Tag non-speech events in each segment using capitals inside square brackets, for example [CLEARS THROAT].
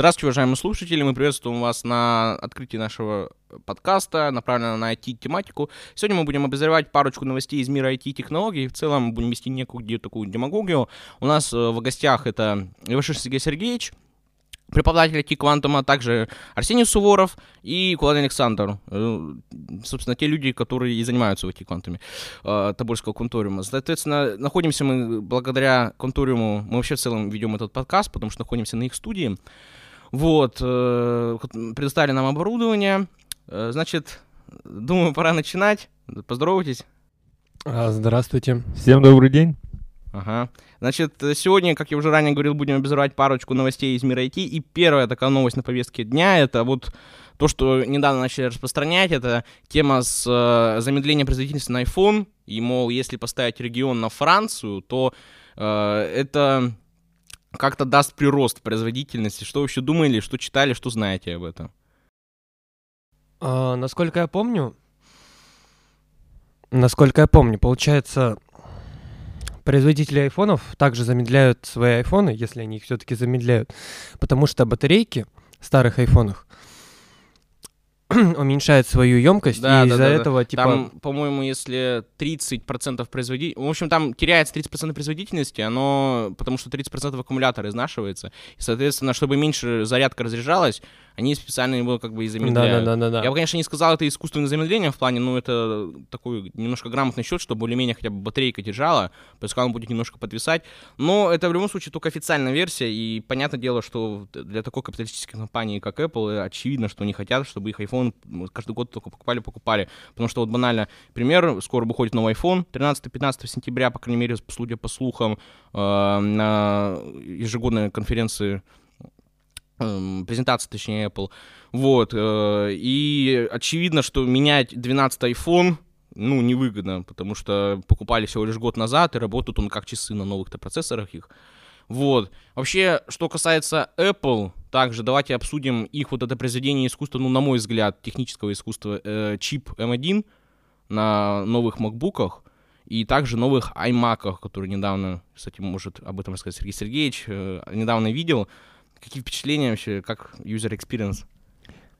Здравствуйте, уважаемые слушатели. Мы приветствуем вас на открытии нашего подкаста, направленного на IT-тематику. Сегодня мы будем обозревать парочку новостей из мира IT-технологий. В целом будем вести некую такую демагогию. У нас э, в гостях это Ивашиш Сергей Сергеевич, преподаватель IT-квантума, также Арсений Суворов и Кулан Александр. Э, собственно, те люди, которые и занимаются в IT-квантуме э, Тобольского кванториума. Соответственно, находимся мы благодаря кванториуму, мы вообще в целом ведем этот подкаст, потому что находимся на их студии. Вот, э, предоставили нам оборудование. Э, значит, думаю, пора начинать. Поздоровайтесь. А, здравствуйте. Всем добрый день. Ага. Значит, сегодня, как я уже ранее говорил, будем обозревать парочку новостей из мира IT. И первая такая новость на повестке дня — это вот то, что недавно начали распространять, это тема с э, замедлением производительности на iPhone. И, мол, если поставить регион на Францию, то э, это как-то даст прирост производительности. Что вы еще думали, что читали, что знаете об этом? А, насколько я помню, насколько я помню, получается, производители айфонов также замедляют свои айфоны, если они их все-таки замедляют, потому что батарейки в старых айфонах [CLEARS THROAT] уменьшает свою емкость, да, и да, из-за да, этого, да. типа... Там, по-моему, если 30% производительности... В общем, там теряется 30% производительности, оно... потому что 30% аккумулятора изнашивается. И, соответственно, чтобы меньше зарядка разряжалась, они специально его как бы и замедляют. Да, да, да, да. Я бы, конечно, не сказал, это искусственное замедление в плане, ну, это такой немножко грамотный счет, чтобы более-менее хотя бы батарейка держала, пускай он будет немножко подвисать. Но это в любом случае только официальная версия, и понятное дело, что для такой капиталистической компании, как Apple, очевидно, что они хотят, чтобы их iPhone каждый год только покупали, покупали. Потому что вот банально пример, скоро выходит новый iPhone, 13-15 сентября, по крайней мере, судя по слухам, э, на ежегодной конференции Эм, презентация, точнее, Apple. Вот. Э, и очевидно, что менять 12 iPhone ну, невыгодно, потому что покупали всего лишь год назад, и работают он как часы на новых-то процессорах их. Вот. Вообще, что касается Apple, также давайте обсудим их вот это произведение искусства, ну, на мой взгляд, технического искусства, э, чип M1 на новых макбуках и также новых iMac, которые недавно, кстати, может об этом рассказать Сергей Сергеевич, э, недавно видел. Какие впечатления вообще, как user experience?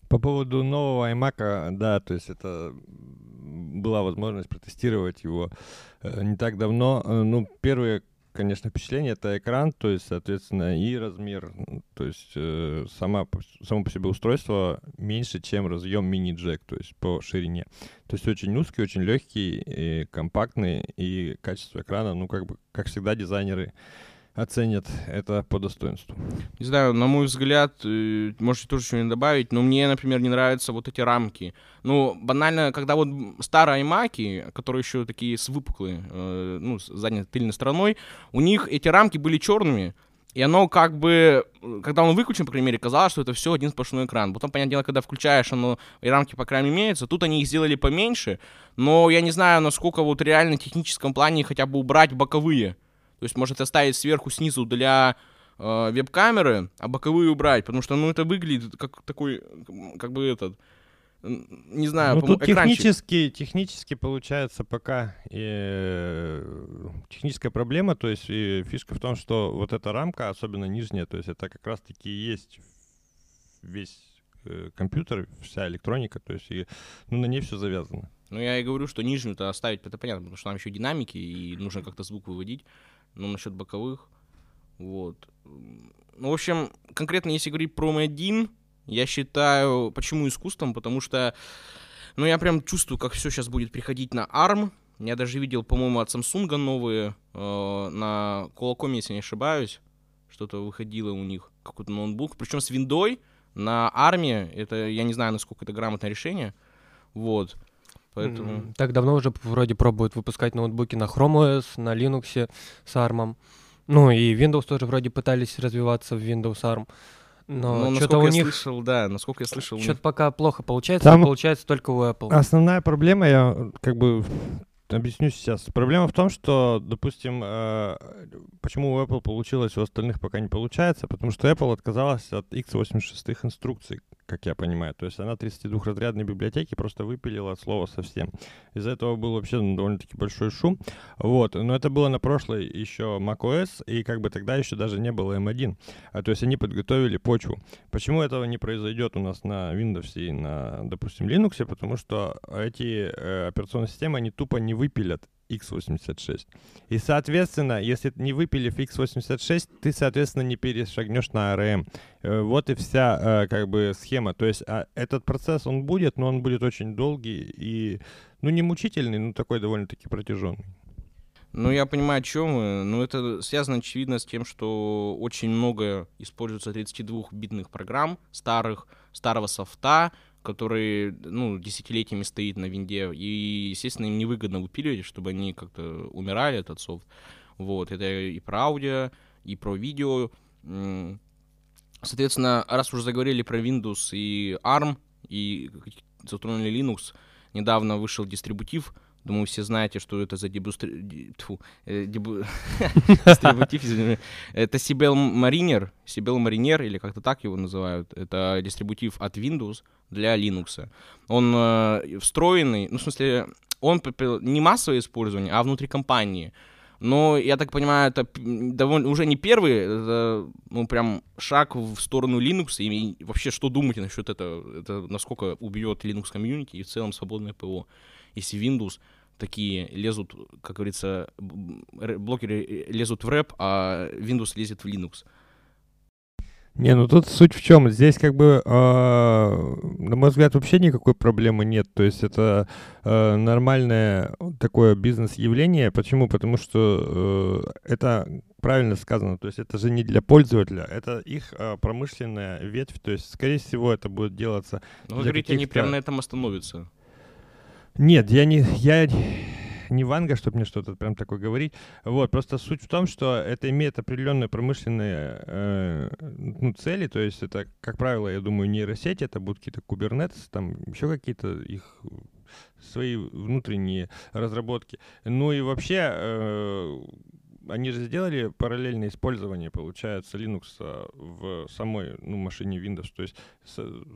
По поводу нового iMac, да, то есть это была возможность протестировать его э, не так давно. Э, ну, первое, конечно, впечатление это экран, то есть, соответственно, и размер, то есть э, сама, само по себе устройство меньше, чем разъем мини-джек, то есть по ширине. То есть очень узкий, очень легкий, и компактный, и качество экрана, ну, как бы, как всегда, дизайнеры оценят это по достоинству. Не знаю, на мой взгляд, э, можете тоже что-нибудь добавить, но мне, например, не нравятся вот эти рамки. Ну, банально, когда вот старые iMac, которые еще такие с выпуклой, э, ну, с задней тыльной стороной, у них эти рамки были черными, и оно как бы, когда он выключен, по крайней мере, казалось, что это все один сплошной экран. Потом, понятное дело, когда включаешь, оно, и рамки по краям имеются. Тут они их сделали поменьше, но я не знаю, насколько вот реально в техническом плане хотя бы убрать боковые. То есть может оставить сверху, снизу для э, веб-камеры, а боковые убрать, потому что, ну, это выглядит как такой, как бы этот, не знаю, ну, тут технически, технически получается пока и, техническая проблема, то есть и фишка в том, что вот эта рамка, особенно нижняя, то есть это как раз-таки есть весь э, компьютер, вся электроника, то есть и, ну, на ней все завязано. Ну, я и говорю, что нижнюю-то оставить, это понятно, потому что там еще динамики, и нужно как-то звук выводить ну, насчет боковых. Вот. Ну, в общем, конкретно если говорить про M1, я считаю, почему искусством, потому что, ну, я прям чувствую, как все сейчас будет приходить на ARM. Я даже видел, по-моему, от Samsung новые э, на Qualcomm, если не ошибаюсь, что-то выходило у них, какой-то ноутбук, причем с виндой на ARM, это, я не знаю, насколько это грамотное решение, вот. Поэтому... Так давно уже вроде пробуют выпускать ноутбуки на Chrome OS, на Linux с ARM. Ну и Windows тоже вроде пытались развиваться в Windows ARM. Но ну, что-то у них... слышал, да, насколько я слышал... Что-то них... пока плохо получается, Там получается только у Apple. Основная проблема, я как бы объясню сейчас. Проблема в том, что, допустим, э, почему у Apple получилось, у остальных пока не получается, потому что Apple отказалась от x86 инструкций, как я понимаю. То есть она 32-разрядной библиотеки просто выпилила от слова совсем. Из-за этого был вообще ну, довольно-таки большой шум. Вот. Но это было на прошлой еще macOS, и как бы тогда еще даже не было M1. А, то есть они подготовили почву. Почему этого не произойдет у нас на Windows и на, допустим, Linux? Потому что эти э, операционные системы, они тупо не выпилят x86. И, соответственно, если не выпилив x86, ты, соответственно, не перешагнешь на ARM. Э, вот и вся э, как бы схема. То есть а этот процесс, он будет, но он будет очень долгий и, ну, не мучительный, но такой довольно-таки протяженный. Ну, я понимаю, о чем вы. Но это связано, очевидно, с тем, что очень много используется 32-битных программ, старых, старого софта, который, ну, десятилетиями стоит на винде, и, естественно, им невыгодно выпиливать, чтобы они как-то умирали, этот софт. Вот, это и про аудио, и про видео. Соответственно, раз уже заговорили про Windows и ARM, и затронули Linux, недавно вышел дистрибутив Думаю, все знаете, что это за дебустри... Тьфу, э, дебу... [LAUGHS] Это Sibel Mariner, Sibel Mariner, или как-то так его называют. Это дистрибутив от Windows для Linux. Он э, встроенный, ну, в смысле, он не массовое использование, а внутри компании. Но, я так понимаю, это довольно, уже не первый, это, ну, прям шаг в сторону Linux. И, и вообще, что думаете насчет этого? Это насколько убьет Linux комьюнити и в целом свободное ПО? Если Windows такие лезут, как говорится, блокеры лезут в рэп, а Windows лезет в Linux. Не, ну тут суть в чем. Здесь как бы, э, на мой взгляд, вообще никакой проблемы нет. То есть это э, нормальное такое бизнес-явление. Почему? Потому что э, это правильно сказано. То есть это же не для пользователя, это их э, промышленная ветвь. То есть, скорее всего, это будет делаться. Ну, вы говорите, они прямо на этом остановятся. Нет, я не, я не Ванга, чтобы мне что-то прям такое говорить. Вот, просто суть в том, что это имеет определенные промышленные э, ну, цели, то есть это, как правило, я думаю, нейросети, это будут какие-то кубернетс, там еще какие-то их свои внутренние разработки. Ну и вообще, э, они же сделали параллельное использование, получается, Linux а, в самой ну, машине Windows. То есть,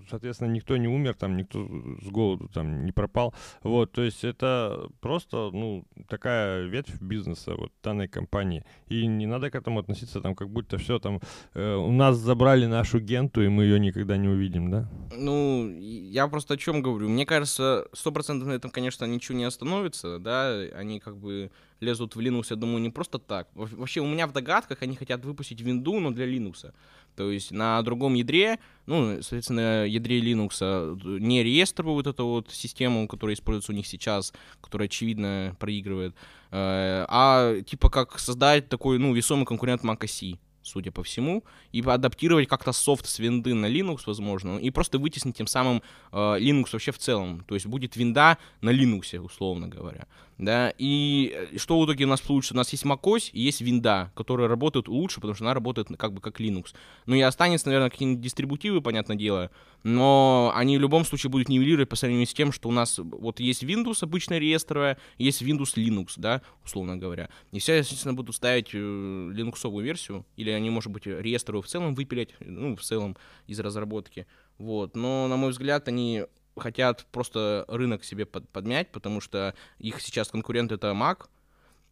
соответственно, никто не умер, там никто с голоду там не пропал. Вот, то есть это просто, ну, такая ветвь бизнеса вот данной компании. И не надо к этому относиться там, как будто все там э, у нас забрали нашу генту, и мы ее никогда не увидим, да? Ну, я просто о чем говорю. Мне кажется, сто процентов на этом, конечно, ничего не остановится, да, они как бы лезут в Linux, я думаю, не просто так. Вообще, у меня в догадках они хотят выпустить винду, но для Linux. То есть на другом ядре, ну, соответственно, ядре Linux не рееструют эту вот систему, которая используется у них сейчас, которая, очевидно, проигрывает, э, а типа как создать такой, ну, весомый конкурент Mac OS судя по всему, и адаптировать как-то софт с винды на Linux, возможно, и просто вытеснить тем самым э, Linux вообще в целом. То есть будет винда на Linux, условно говоря. Да, и э, что в итоге у нас получится? У нас есть macOS и есть винда, которые работают лучше, потому что она работает как бы как Linux. Ну и останется, наверное, какие-нибудь дистрибутивы, понятное дело, но они в любом случае будут нивелировать по сравнению с тем, что у нас вот есть Windows обычная реестровая, есть Windows Linux, да, условно говоря. И все, естественно, будут ставить э, линуксовую версию, или они, может быть, реестровую в целом выпилять, ну, в целом из разработки. Вот, но, на мой взгляд, они хотят просто рынок себе под, подмять, потому что их сейчас конкурент это Mac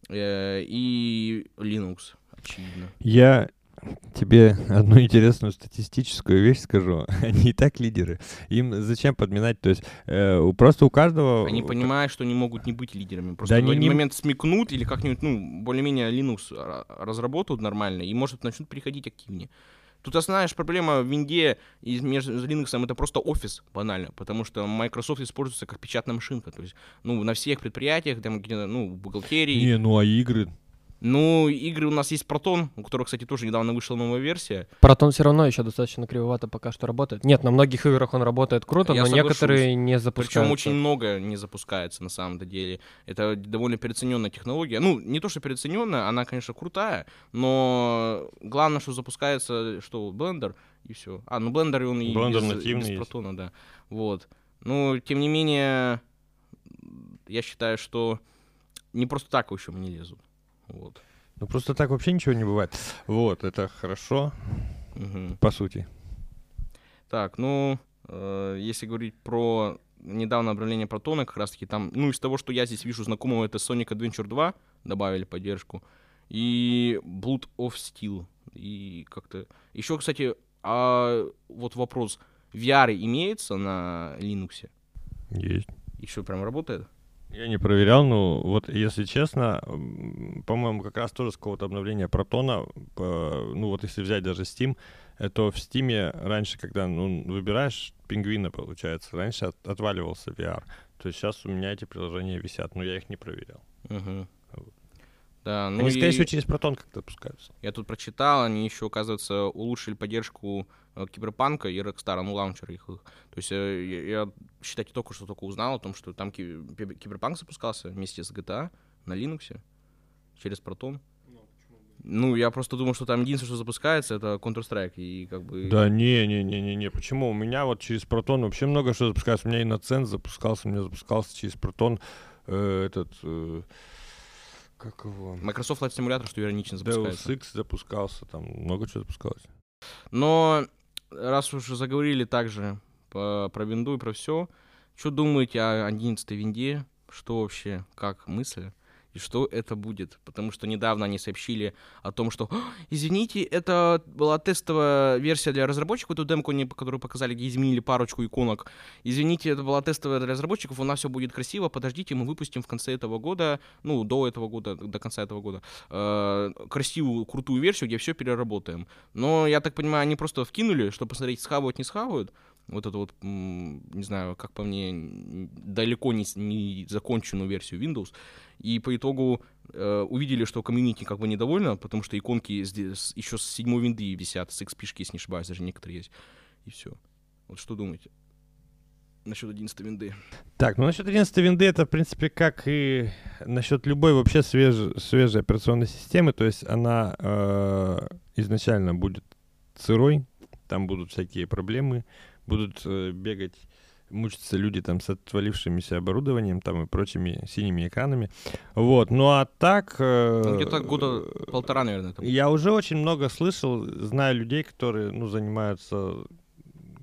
э, и Linux, очевидно. Я тебе одну интересную статистическую вещь скажу. [LAUGHS] Они и так лидеры. Им зачем подминать? То есть э, просто у каждого... Они понимают, что они могут не быть лидерами. Просто да в один не... момент смекнут или как-нибудь, ну, более-менее Linux разработают нормально и, может, начнут приходить активнее. Тут основная проблема в винде и между Linux это просто офис, банально, потому что Microsoft используется как печатная машинка. То есть, ну, на всех предприятиях, там, где, ну, в бухгалтерии. Не, ну а игры? Ну, игры у нас есть Протон, у которого, кстати, тоже недавно вышла новая версия. Протон все равно еще достаточно кривовато пока что работает. Нет, на многих играх он работает круто, Я но соглашусь. некоторые не запускаются. Причем очень много не запускается на самом-то деле. Это довольно переоцененная технология. Ну, не то, что переоцененная, она, конечно, крутая, но главное, что запускается, что Blender, и все. А, ну Blender он и Blender без, без Протона, да. Вот. Ну, тем не менее, я считаю, что не просто так еще не лезут. Вот. Ну просто так вообще ничего не бывает. Вот, это хорошо, угу. по сути. Так, ну, Э, Если говорить про недавно обновление Протона, как раз-таки там, ну, из того, что я здесь вижу знакомого, это Sonic Adventure 2, добавили поддержку, и Blood of Steel, и как-то... Еще, кстати, а вот вопрос, VR имеется на Linux? Есть. И что, прям работает? Я не проверял, но вот если честно, по-моему, как раз тоже с какого-то обновления Протона, ну вот если взять даже Steam, то в Steam раньше, когда ну, выбираешь пингвина, получается, раньше от- отваливался VR. То есть сейчас у меня эти приложения висят, но я их не проверял. Вот. Да, ну Они, скорее и всего, через Протон как-то запускаются. я тут прочитал, они еще, оказывается, улучшили поддержку Киберпанка и Rockstar, ну, launcher их. То есть э, я, я, считайте, только что только узнал о том, что там ки- Кибер- Киберпанк запускался вместе с GTA на Linux через Proton. Ну, я просто думал, что там единственное, что запускается, это Counter-Strike, и как бы... Да не, не, не, не, не. Почему? У меня вот через Протон вообще много что запускается. У меня и Цен запускался, у меня запускался через Протон э, этот э, как его? Microsoft Flight Simulator, что иронично Deus запускается. Ex запускался, там много чего запускалось. Но раз уж заговорили также по- про винду и про все, что думаете о 11 винде? Что вообще, как мысли? И что это будет? Потому что недавно они сообщили о том, что, «А, извините, это была тестовая версия для разработчиков, эту демку, которую показали, где изменили парочку иконок. Извините, это была тестовая для разработчиков, у нас все будет красиво, подождите, мы выпустим в конце этого года, ну, до этого года, до конца этого года, э, красивую, крутую версию, где все переработаем. Но, я так понимаю, они просто вкинули, чтобы посмотреть, схавают, не схавают. Вот эту вот, не знаю, как по мне, далеко не, не законченную версию Windows. И по итогу э, увидели, что комьюнити как бы недовольно, потому что иконки здесь еще с седьмой винды висят, с XP, если не ошибаюсь, даже некоторые есть. И все. Вот что думаете? Насчет 11 винды. Так, ну насчет 11 винды это, в принципе, как и насчет любой вообще свеж- свежей операционной системы. То есть она э, изначально будет сырой, там будут всякие проблемы, будут э, бегать, мучиться люди там с отвалившимися оборудованием там и прочими синими экранами. Вот, ну а так... э, Ну, где-то года полтора, наверное, будет. Я уже очень много слышал, знаю людей, которые, ну, занимаются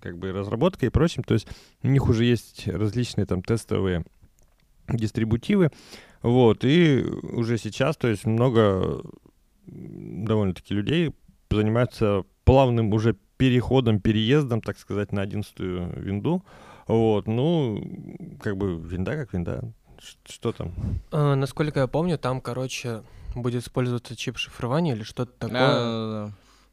как бы разработкой и прочим, то есть у них уже есть различные там тестовые дистрибутивы, вот, и уже сейчас, то есть много довольно-таки людей занимаются плавным уже переходом, переездом, так сказать, на 11 винду, вот, ну, как бы винда как винда, что там? Э, насколько я помню, там, короче, будет использоваться чип шифрования или что-то такое. Да-да-да.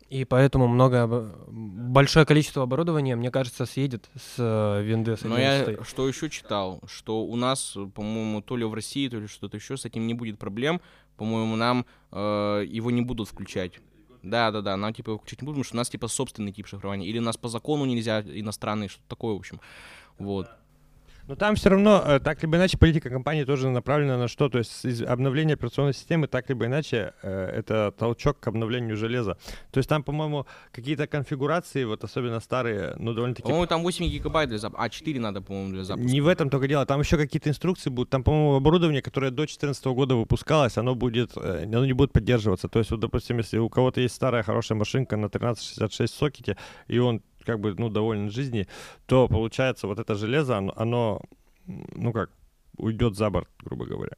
И поэтому много, большое количество оборудования, мне кажется, съедет с э, винды с Но я 11. что еще читал, что у нас, по-моему, то ли в России, то ли что-то еще, с этим не будет проблем. По-моему, нам э, его не будут включать. Да, да, да, нам типа его включать не будут, потому что у нас типа собственный тип шифрования. Или у нас по закону нельзя иностранный, что-то такое, в общем. Вот. Но там все равно, э, так либо иначе, политика компании тоже направлена на что? То есть обновление операционной системы, так либо иначе, э, это толчок к обновлению железа. То есть там, по-моему, какие-то конфигурации, вот особенно старые, ну, довольно-таки... По-моему, там 8 гигабайт для запуска. А, 4 надо, по-моему, для запуска. Не в этом только дело, там еще какие-то инструкции будут. Там, по-моему, оборудование, которое до 2014 года выпускалось, оно будет, э, оно не будет поддерживаться. То есть, вот, допустим, если у кого-то есть старая хорошая машинка на 1366 сокете, и он как бы, ну, доволен жизни, то, получается, вот это железо, оно, оно, ну как, уйдет за борт, грубо говоря.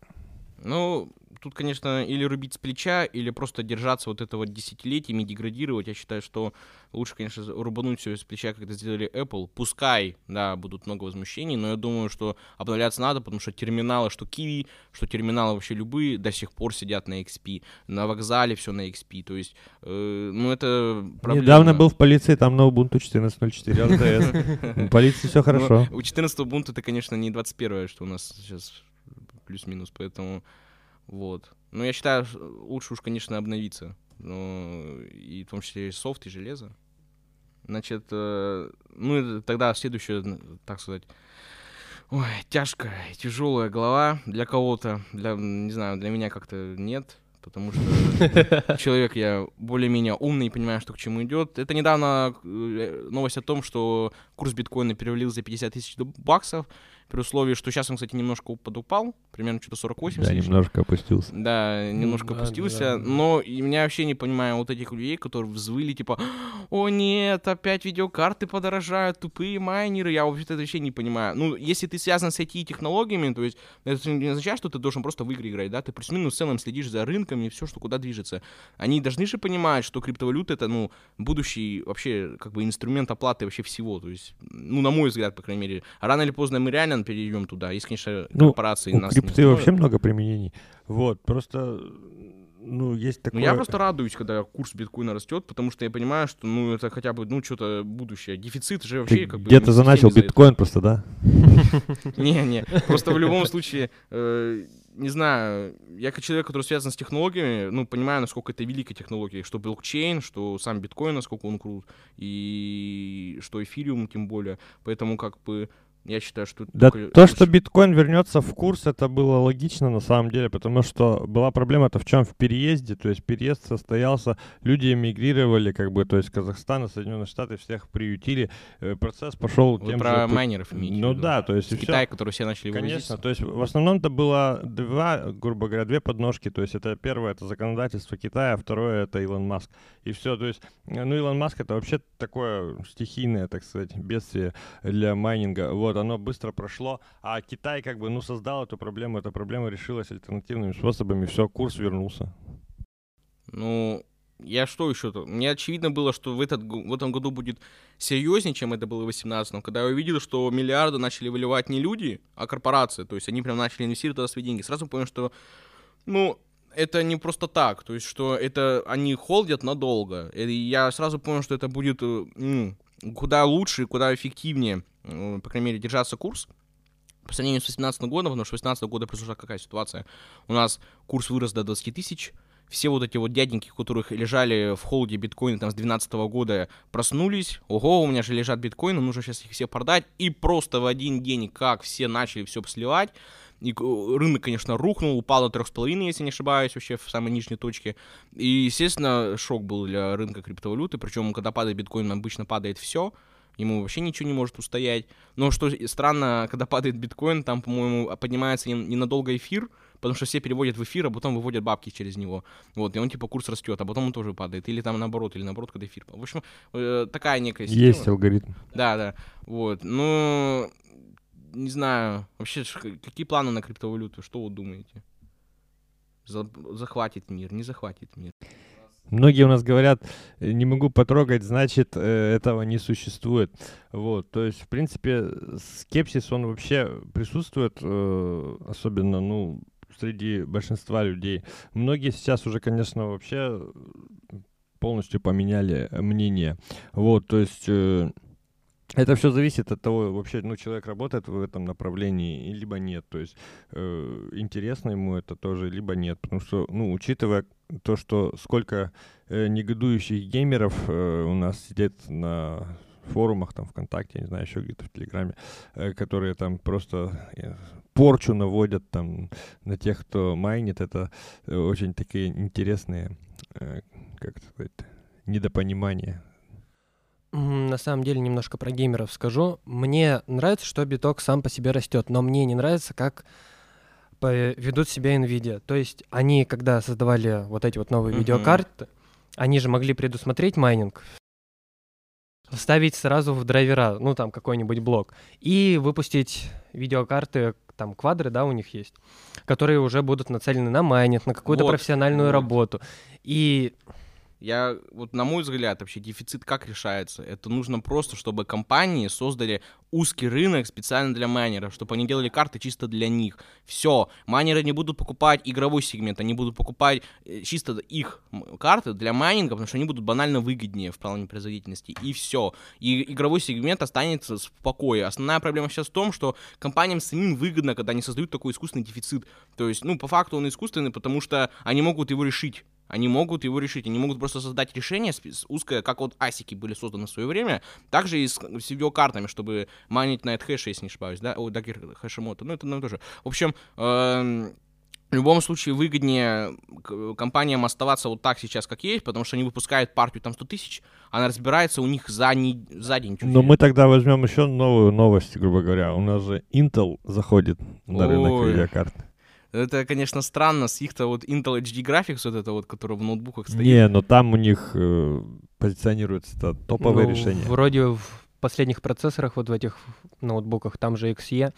Ну, тут, конечно, или рубить с плеча, или просто держаться вот этого десятилетиями, деградировать. Я считаю, что лучше, конечно, рубануть все с плеча, как это сделали Apple. Пускай, да, будут много возмущений, но я думаю, что обновляться надо, потому что терминалы, что Kiwi, что терминалы вообще любые, до сих пор сидят на XP. На вокзале все на XP. То есть, э, ну, это проблема. Недавно был в полиции, там на Ubuntu 14.04 LTS. В полиции все хорошо. Ну, у 14 Ubuntu это, конечно, не 21 что у нас сейчас плюс-минус, поэтому вот. Но я считаю, лучше уж, конечно, обновиться. Ну, и в том числе и софт, и железо. Значит, э, ну, тогда следующее, так сказать, ой, тяжкая, тяжелая голова для кого-то, для, не знаю, для меня как-то нет, потому что [LAUGHS] человек я более-менее умный и понимаю, что к чему идет. Это недавно э, новость о том, что курс биткоина перевалил за 50 тысяч баксов. При условии, что сейчас он, кстати, немножко подупал, примерно что-то 48 Да, немножко опустился. Да, немножко да, опустился, да, да. но и меня вообще не понимаю вот этих людей, которые взвыли, типа, о нет, опять видеокарты подорожают, тупые майнеры, я вообще-то это вообще не понимаю. Ну, если ты связан с IT-технологиями, то есть это не означает, что ты должен просто в игры играть, да, ты плюс-минус в целом следишь за рынками и все, что куда движется. Они должны же понимать, что криптовалюта это, ну, будущий вообще, как бы, инструмент оплаты вообще всего, то есть, ну, на мой взгляд, по крайней мере. Рано или поздно мы реально перейдем туда, если, конечно, Ну, корпорации У нас не крипты вообще много применений. Вот, просто, ну, есть Ну, такое... я просто радуюсь, когда курс биткоина растет, потому что я понимаю, что, ну, это хотя бы, ну, что-то будущее. Дефицит же вообще, Ты как бы... где-то совсем из-за биткоин просто, да? [LAUGHS] Не-не, просто в любом случае, э, не знаю, я как человек, который связан с технологиями, ну, понимаю, насколько это великая технология, что блокчейн, что сам биткоин, насколько он крут, и что эфириум, тем более. Поэтому, как бы, я считаю, что... Да только то, что биткоин вернется в курс, это было логично на самом деле, потому что была проблема-то в чем? В переезде, то есть переезд состоялся, люди эмигрировали, как бы, то есть Казахстан и Соединенные Штаты всех приютили, э, процесс пошел Вы тем про же... майнеров имеете Ну да, то есть. Китая, который все начали Конечно, вывозиться. то есть в основном это было два, грубо говоря, две подножки. То есть это первое это законодательство Китая, а второе это Илон Маск. И все, то есть, э, ну Илон Маск это вообще такое стихийное, так сказать, бедствие для майнинга. Вот, оно быстро прошло, а Китай как бы, ну, создал эту проблему, эта проблема решилась альтернативными способами, все, курс вернулся. Ну, я что еще то Мне очевидно было, что в, этот, в этом году будет серьезнее, чем это было в 2018 когда я увидел, что миллиарды начали выливать не люди, а корпорации. То есть они прям начали инвестировать туда свои деньги. Сразу понял, что, ну, это не просто так. То есть, что это они холдят надолго. И я сразу понял, что это будет м, куда лучше, куда эффективнее, по крайней мере, держаться курс по сравнению с 2018 годом, потому что 2018 года произошла какая ситуация? У нас курс вырос до 20 тысяч, все вот эти вот дяденьки, которых лежали в холде биткоины там с 2012 года, проснулись, ого, у меня же лежат биткоины, нужно сейчас их все продать, и просто в один день, как все начали все сливать, и рынок, конечно, рухнул, упал до 3,5, если не ошибаюсь, вообще в самой нижней точке. И, естественно, шок был для рынка криптовалюты, причем, когда падает биткоин, обычно падает все, ему вообще ничего не может устоять. Но что странно, когда падает биткоин, там, по-моему, поднимается нен- ненадолго эфир, потому что все переводят в эфир, а потом выводят бабки через него. Вот, и он типа курс растет, а потом он тоже падает. Или там наоборот, или наоборот, когда эфир. В общем, э, такая некая система. Есть алгоритм. Да, да. Вот. Ну, не знаю. Вообще, какие планы на криптовалюту? Что вы думаете? За- захватит мир, не захватит мир. Многие у нас говорят, «Э, не могу потрогать, значит, э, этого не существует. Вот, то есть, в принципе, скепсис, он вообще присутствует, э, особенно, ну, среди большинства людей. Многие сейчас уже, конечно, вообще полностью поменяли мнение. Вот, то есть... это все зависит от того, вообще, ну, человек работает в этом направлении, либо нет. То есть э, интересно ему это тоже, либо нет. Потому что, ну, учитывая то, что сколько э, негодующих геймеров э, у нас сидит на форумах, там, ВКонтакте, не знаю, еще где-то в Телеграме, э, которые там просто э, порчу наводят там на тех, кто майнит. Это э, очень такие интересные, э, как сказать, недопонимания. На самом деле, немножко про геймеров скажу. Мне нравится, что биток сам по себе растет, но мне не нравится, как ведут себя Nvidia. То есть они, когда создавали вот эти вот новые видеокарты, они же могли предусмотреть майнинг, вставить сразу в драйвера, ну там какой-нибудь блок, и выпустить видеокарты, там квадры, да, у них есть, которые уже будут нацелены на майнинг, на какую-то Вот, профессиональную вот. работу. И Я, вот на мой взгляд, вообще дефицит как решается? Это нужно просто, чтобы компании создали узкий рынок специально для майнеров, чтобы они делали карты чисто для них. Все, майнеры не будут покупать игровой сегмент, они будут покупать э, чисто их карты для майнинга, потому что они будут банально выгоднее в плане производительности. И все. И игровой сегмент останется в покое. Основная проблема сейчас в том, что компаниям самим выгодно, когда они создают такой искусственный дефицит. То есть, ну, по факту он искусственный, потому что они могут его решить. Они могут его решить, они могут просто создать решение узкое, как вот асики были созданы в свое время, также и с, с видеокартами, чтобы майнить на хэше, если не ошибаюсь, да, ой, Дагер Хашимото, ну это одно и то же. В общем, эм, в любом случае выгоднее компаниям оставаться вот так сейчас, как есть, потому что они выпускают партию там 100 тысяч, она разбирается у них за, не, за день. чуть Но мы тогда возьмем еще новую новость, грубо говоря. У нас же Intel заходит на рынок видеокарт. Это, конечно, странно с их-то вот Intel HD Graphics, вот это вот, которое в ноутбуках стоит. Не, но там у них э, позиционируется это топовое Ну, решение. Вроде в последних процессорах, вот в этих ноутбуках, там же XE,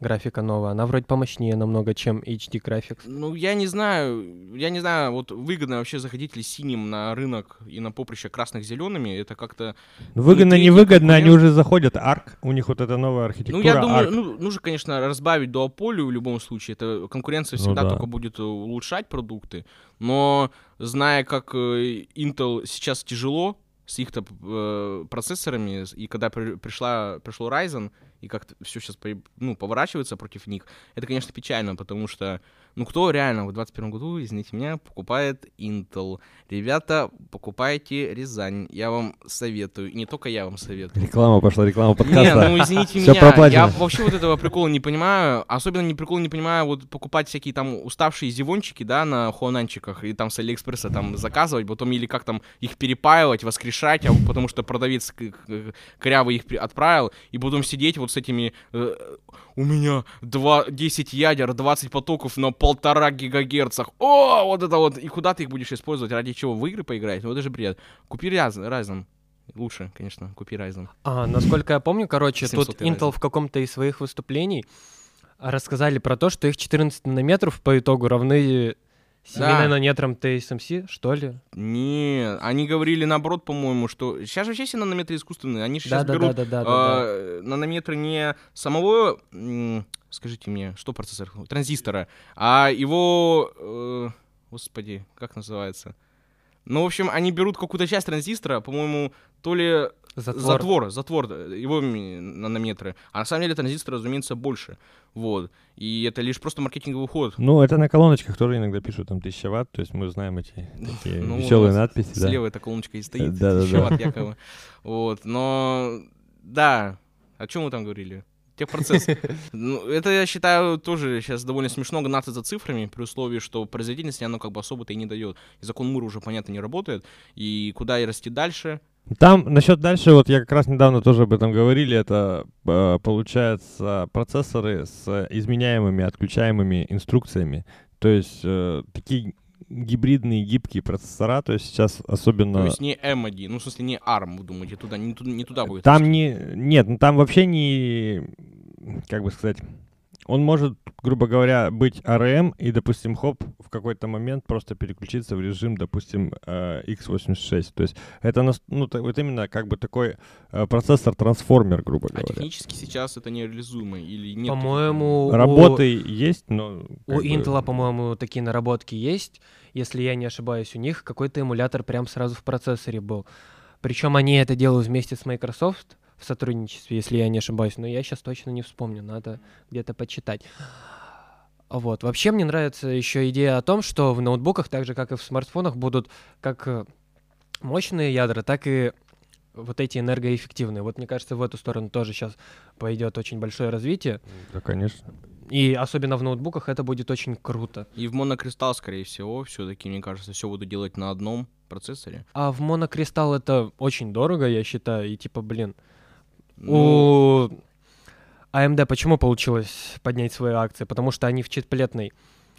графика новая, она вроде помощнее намного, чем HD Graphics. Ну, я не знаю, я не знаю, вот выгодно вообще заходить ли синим на рынок и на поприще красных зелеными, это как-то... Ну, Выгодно, третий невыгодно, они уже заходят. ARC, у них вот эта новая архитектура. Ну, я думаю, ARC. ну, нужно, конечно, разбавить дуополию в любом случае. Это конкуренция Ну всегда да. только будет э, улучшать продукты. Но зная, как э, Intel сейчас тяжело с их процессорами, с- и когда при- пришла, пришло Ryzen, и как все сейчас ну, поворачивается против них, это, конечно, печально, потому что, ну, кто реально в 2021 году, извините меня, покупает Intel? Ребята, покупайте Рязань, я вам советую, и не только я вам советую. Реклама пошла, реклама Не, подкаста. ну извините [LAUGHS] меня, я вообще вот этого прикола не понимаю. Особенно не прикол не понимаю вот покупать всякие там уставшие зивончики, да, на хуананчиках и там с Алиэкспресса там заказывать, потом или как там их перепаивать, воскрешать, а потому что продавец к- к- коряво их отправил, и потом сидеть вот с этими э, у меня два, 10 ядер, 20 потоков на полтора гигагерцах. О, вот это вот. И куда ты их будешь использовать? Ради чего? В игры поиграть? Ну это же бред. Купи Ryzen. Ryzen. Лучше, конечно, купи Ryzen. А, насколько я помню, короче, 700 тут Ryzen. Intel в каком-то из своих выступлений рассказали про то, что их 14 нанометров по итогу равны 7 Да. нанометрам TSMC, что ли? Не, они говорили наоборот, по-моему, что сейчас же вообще все нанометры искусственные, они же сейчас Да, да, берут да, да, да, да. а, нанометры не самого, скажите мне, что процессор, транзистора, а его, э, господи, как называется? Ну, в общем, они берут какую-то часть транзистора, по-моему, то ли Затвор. затвор, затвор, да, его нанометры, а на самом деле транзистор, разумеется, больше, вот, и это лишь просто маркетинговый ход. Ну, это на колоночках тоже иногда пишут там 1000 ватт, то есть мы знаем эти такие [LAUGHS] Ну, веселые надписи. да. Слева эта колоночка и стоит, Да, да, ещё да. от якобы. Вот, но да, о чем мы там говорили? Техпроцесс. [LAUGHS] Ну, это, я считаю, тоже сейчас довольно смешно гнаться за цифрами, при условии, что производительности оно как бы особо-то и не дает. И закон Мура уже, понятно, не работает. И куда и расти дальше? Там насчет дальше, вот я как раз недавно тоже об этом говорили, это э, получается процессоры с изменяемыми, отключаемыми инструкциями. То есть э, такие гибридные, гибкие процессора, то есть сейчас особенно... То есть не M1, ну, в смысле, не ARM, вы думаете, туда, не, туда, не туда будет. Там не... Нет, ну там вообще не... Как бы сказать... Он может, грубо говоря, быть ARM и, допустим, хоп, в какой-то момент просто переключиться в режим, допустим, э, x86. То есть это, ну, вот именно как бы такой э, процессор-трансформер, грубо А говоря. технически сейчас это нереализуемо или нет? По-моему, у- Работы есть, но... У бы- Intel, по-моему, такие наработки есть. Если я не ошибаюсь, у них какой-то эмулятор прям сразу в процессоре был. Причем они это делают вместе с Microsoft в сотрудничестве, если я не ошибаюсь. Но я сейчас точно не вспомню, надо где-то почитать. Вот. Вообще мне нравится еще идея о том, что в ноутбуках, так же как и в смартфонах, будут как э, мощные ядра, так и вот эти энергоэффективные. Вот мне кажется, в эту сторону тоже сейчас пойдет очень большое развитие. Да, конечно. И особенно в ноутбуках это будет очень круто. И в монокристалл, скорее всего, все-таки, мне кажется, все буду делать на одном процессоре. А в монокристалл это очень дорого, я считаю. И типа, блин, Ну, у AMD почему получилось поднять свои акции? Потому что они в чиплетной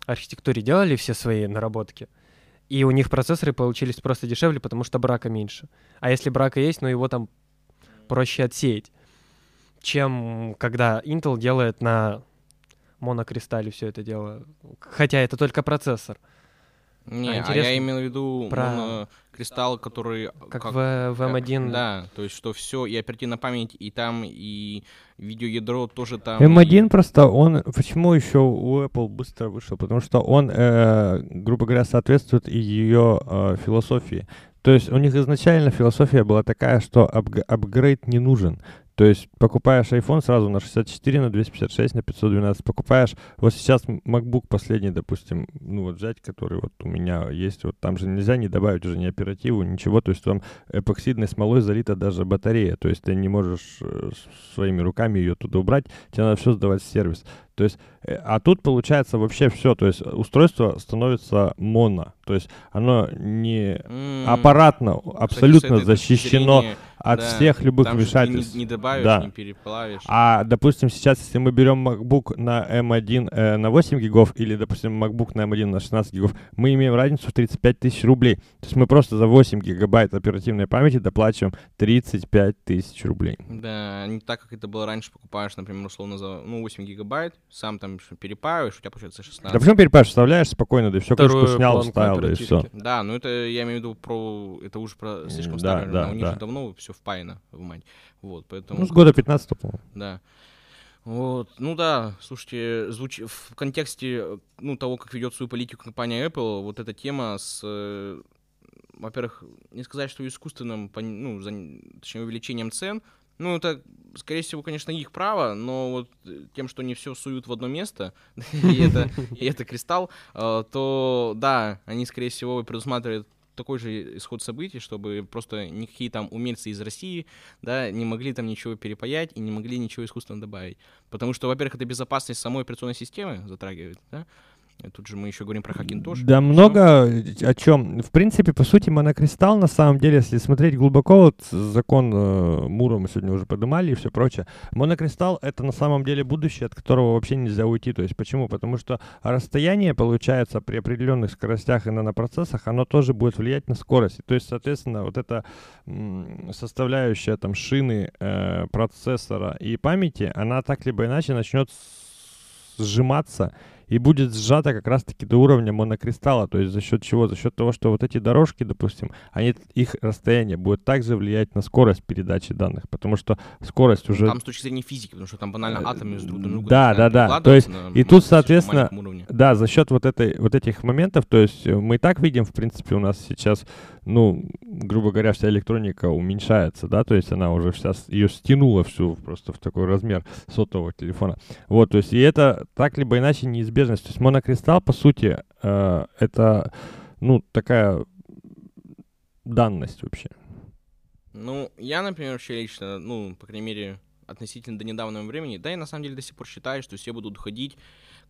архитектуре делали все свои наработки. И у них процессоры получились просто дешевле, потому что брака меньше. А если брака есть, ну его там проще отсеять, чем когда Intel делает на монокристалле все это дело. Хотя это только процессор. Не, А, а, я имел в виду про- кристалл, который... Как, в, в как- M1. Да, то есть что все, и оперативная память, и там, и видеоядро тоже там. M1 и- просто, он, почему еще у Apple быстро вышел? Потому что он, э, грубо говоря, соответствует и ее э, философии. То есть у них изначально философия была такая, что апг- апгрейд не нужен. То есть покупаешь iPhone сразу на 64, на 256, на 512. Покупаешь, вот сейчас MacBook последний, допустим, ну вот взять, который вот у меня есть, вот там же нельзя не добавить уже ни оперативу, ничего. То есть там эпоксидной смолой залита даже батарея. То есть ты не можешь э, своими руками ее туда убрать, тебе надо все сдавать в сервис. То есть, э, а тут получается вообще все, то есть устройство становится моно, то есть оно не mm. аппаратно абсолютно Кстати, защищено от да, всех любых там вмешательств. Не, не добавишь, да. не переплавишь. А, допустим, сейчас, если мы берем MacBook на M1 э, на 8 гигов или, допустим, MacBook на M1 на 16 гигов, мы имеем разницу в 35 тысяч рублей. То есть мы просто за 8 гигабайт оперативной памяти доплачиваем 35 тысяч рублей. Да, не так, как это было раньше, покупаешь, например, условно за ну, 8 гигабайт, сам там перепаиваешь, у тебя получается 16. Да почему перепаиваешь? Вставляешь спокойно, да и все, крышку снял, вставил, да и все. Да, ну это я имею в виду про... Это уже про слишком да, старое, да, у них да. же давно все впаяно в мать. Вот, поэтому... Ну, с года 15 по-моему. Да. Вот, ну да, слушайте, звуч... в контексте ну, того, как ведет свою политику компания Apple, вот эта тема с, э, во-первых, не сказать, что искусственным, ну, за... точнее, увеличением цен, ну, это, скорее всего, конечно, их право, но вот тем, что они все суют в одно место, [LAUGHS] и это кристалл, э, то да, они, скорее всего, предусматривают такой же исход событий, чтобы просто никакие там умельцы из России, да, не могли там ничего перепаять и не могли ничего искусственно добавить. Потому что, во-первых, это безопасность самой операционной системы затрагивает, да, Тут же мы еще говорим про Хакинтош. Да, много о чем. В принципе, по сути, монокристалл, на самом деле, если смотреть глубоко, вот закон э, Мура мы сегодня уже поднимали и все прочее, монокристалл — это на самом деле будущее, от которого вообще нельзя уйти. То есть почему? Потому что расстояние, получается, при определенных скоростях и нанопроцессах, оно тоже будет влиять на скорость. То есть, соответственно, вот эта составляющая там шины э, процессора и памяти, она так либо иначе начнет сжиматься и будет сжато как раз-таки до уровня монокристалла. То есть за счет чего? За счет того, что вот эти дорожки, допустим, они, их расстояние будет также влиять на скорость передачи данных, потому что скорость уже... Там с точки зрения физики, потому что там банально э, атомы друг на друга Да, да, да. То есть и тут, соответственно, да, за счет вот, этой, вот этих моментов, то есть мы и так видим, в принципе, у нас сейчас ну, грубо говоря, вся электроника уменьшается, да, то есть она уже вся, ее стянула всю просто в такой размер сотового телефона. Вот, то есть и это так либо иначе неизбежность. То есть монокристалл, по сути, э, это, ну, такая данность вообще. Ну, я, например, вообще лично, ну, по крайней мере, относительно до недавнего времени, да, и на самом деле до сих пор считаю, что все будут уходить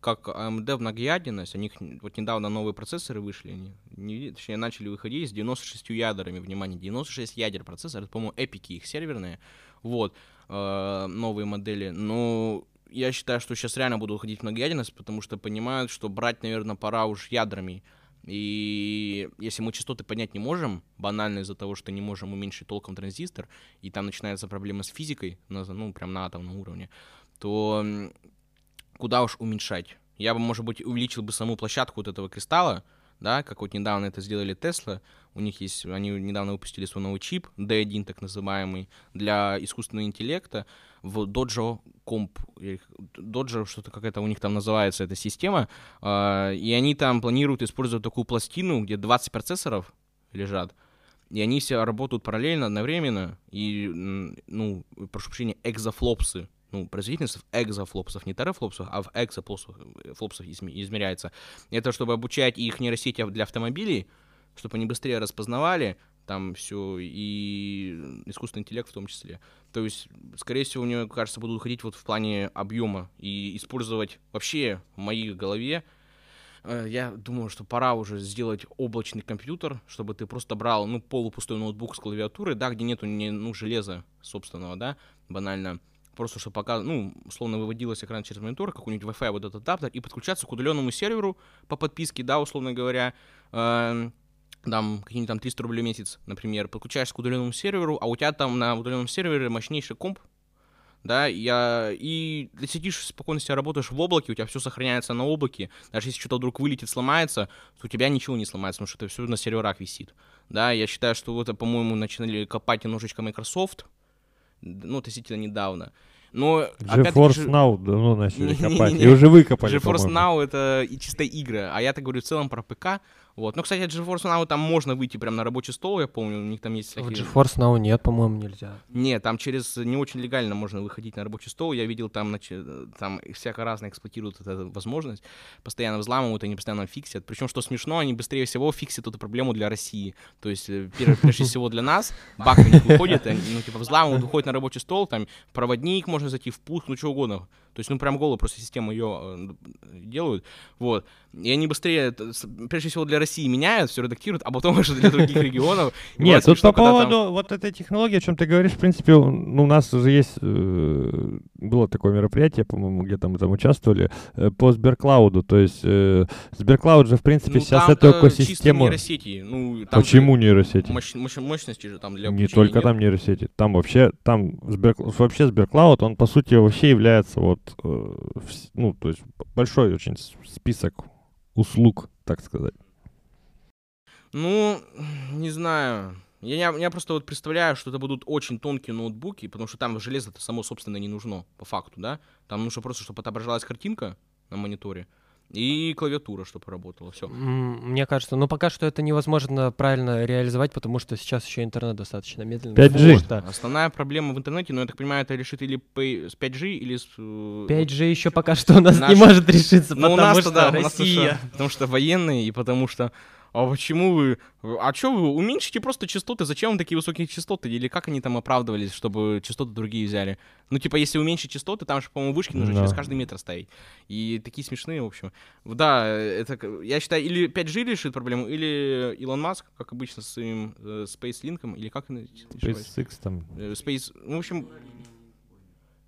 как AMD в многоядерность, у них вот недавно новые процессоры вышли, они, не, точнее, начали выходить с 96 ядрами, внимание, 96 ядер процессора, это, по-моему, эпики их серверные, вот, э, новые модели, но я считаю, что сейчас реально будут уходить в многоядерность, потому что понимают, что брать, наверное, пора уж ядрами, и если мы частоты поднять не можем, банально из-за того, что не можем уменьшить толком транзистор, и там начинается проблема с физикой, ну, прям на атомном уровне, то куда уж уменьшать. Я бы, может быть, увеличил бы саму площадку вот этого кристалла, да, как вот недавно это сделали Tesla. У них есть, они недавно выпустили свой новый чип, D1 так называемый, для искусственного интеллекта в Dojo Comp, Dojo, что-то как это у них там называется, эта система, э, и они там планируют использовать такую пластину, где 20 процессоров лежат, и они все работают параллельно, одновременно, и, ну, прошу прощения, экзофлопсы, ну, производительность в экзофлопсов, не терафлопсов, а в экзофлопсах измеряется. Это чтобы обучать их нейросети для автомобилей, чтобы они быстрее распознавали там все, и искусственный интеллект в том числе. То есть, скорее всего, мне кажется, будут ходить вот в плане объема и использовать вообще в моей голове э, я думаю, что пора уже сделать облачный компьютер, чтобы ты просто брал, ну, полупустой ноутбук с клавиатурой, да, где нету не, ну, железа собственного, да, банально, просто чтобы пока, ну, условно выводилось экран через монитор, какой-нибудь Wi-Fi вот этот адаптер, и подключаться к удаленному серверу по подписке, да, условно говоря, э, там какие-нибудь там 300 рублей в месяц, например, подключаешься к удаленному серверу, а у тебя там на удаленном сервере мощнейший комп, да, я, и ты сидишь спокойно себя работаешь в облаке, у тебя все сохраняется на облаке, даже если что-то вдруг вылетит, сломается, то у тебя ничего не сломается, потому что это все на серверах висит, да, я считаю, что это, по-моему, начинали копать немножечко Microsoft, ну, относительно недавно. Но, GeForce же... Now давно начали копать, и уже выкопали, GeForce Now — это и чисто игры, а я так говорю в целом про ПК, Вот. Ну, кстати, от GeForce Now там можно выйти прямо на рабочий стол, я помню, у них там есть В всякие... GeForce Now нет, по-моему, нельзя. Не, там через не очень легально можно выходить на рабочий стол. Я видел там, э, там всяко разно эксплуатируют эту возможность, постоянно взламывают, они постоянно фиксят. Причем, что смешно, они быстрее всего фиксят эту проблему для России. То есть, э, прежде всего для нас, баг выходит, ну, типа, взламывают, выходит на рабочий стол, там, проводник, можно зайти в пуск, ну, что угодно. То есть, ну, прям голову просто система ее делают, вот. И они быстрее, прежде всего для России меняют, все редактируют, а потом [LAUGHS] уже для других регионов. Нет, тут по поводу вот этой технологии, о чем ты говоришь, в принципе, ну, у нас уже есть, э, было такое мероприятие, по-моему, где там там участвовали, э, по Сберклауду, то есть э, Сберклауд же, в принципе, Ну, сейчас эту экосистему... Ну, Почему нейросети? мощ- мощ- мощности же там для Не только там нейросети, там вообще, там вообще Сберклауд, он по сути вообще является вот, э, ну, то есть большой очень список услуг, так сказать. Ну, не знаю. Я, не- я просто вот представляю, что это будут очень тонкие ноутбуки, потому что там железо-то само, собственно, не нужно, по факту, да? Там нужно просто, чтобы отображалась картинка на мониторе и клавиатура, чтобы работала, все. Мне кажется, ну пока что это невозможно правильно реализовать, потому что сейчас еще интернет достаточно медленный. 5G. Вот, да. Основная проблема в интернете, ну, я так понимаю, это решит или с 5G, или с... э, 5G еще пока что у нас Наш- не может решиться, Ну, у потому нас что да, у нас Россия. потому что военные, и потому что... А почему вы... А что вы уменьшите просто частоты? Зачем вам такие высокие частоты? Или как они там оправдывались, чтобы частоты другие взяли? Ну, типа, если уменьшить частоты, там же, по-моему, вышки нужно Да. через каждый метр ставить. И такие смешные, в общем. Да, это, я считаю, или 5G решит проблему, или Илон Маск, как обычно, с своим э, Space Link, или как он? SpaceX там. Э, Space, ну, в общем,